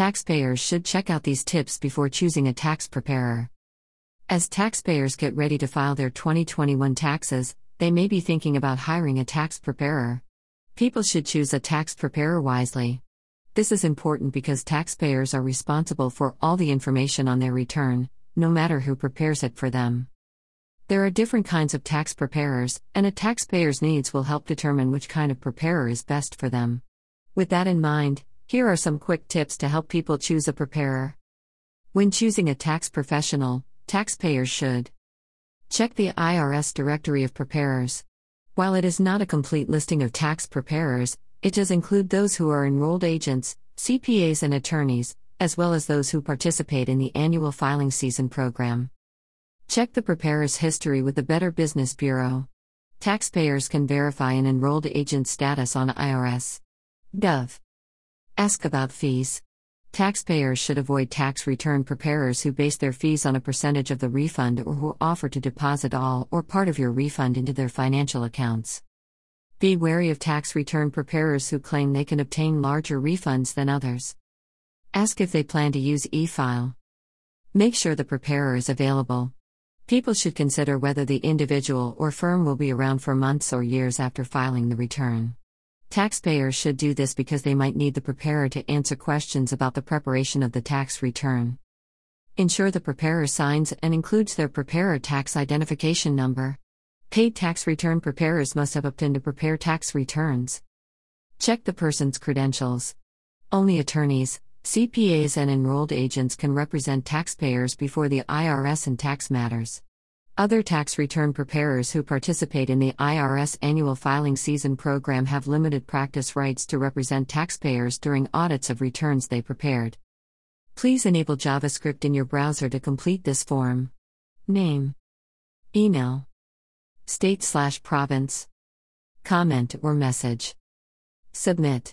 Taxpayers should check out these tips before choosing a tax preparer. As taxpayers get ready to file their 2021 taxes, they may be thinking about hiring a tax preparer. People should choose a tax preparer wisely. This is important because taxpayers are responsible for all the information on their return, no matter who prepares it for them. There are different kinds of tax preparers, and a taxpayer's needs will help determine which kind of preparer is best for them. With that in mind, here are some quick tips to help people choose a preparer. When choosing a tax professional, taxpayers should check the IRS directory of preparers. While it is not a complete listing of tax preparers, it does include those who are enrolled agents, CPAs, and attorneys, as well as those who participate in the annual filing season program. Check the preparer's history with the Better Business Bureau. Taxpayers can verify an enrolled agent status on IRS. Gov. Ask about fees. Taxpayers should avoid tax return preparers who base their fees on a percentage of the refund or who offer to deposit all or part of your refund into their financial accounts. Be wary of tax return preparers who claim they can obtain larger refunds than others. Ask if they plan to use e file. Make sure the preparer is available. People should consider whether the individual or firm will be around for months or years after filing the return. Taxpayers should do this because they might need the preparer to answer questions about the preparation of the tax return. Ensure the preparer signs and includes their preparer tax identification number. Paid tax return preparers must have a PTIN to prepare tax returns. Check the person's credentials. Only attorneys, CPAs, and enrolled agents can represent taxpayers before the IRS in tax matters. Other tax return preparers who participate in the IRS annual filing season program have limited practice rights to represent taxpayers during audits of returns they prepared. Please enable JavaScript in your browser to complete this form. Name, Email, State slash province, Comment or message. Submit.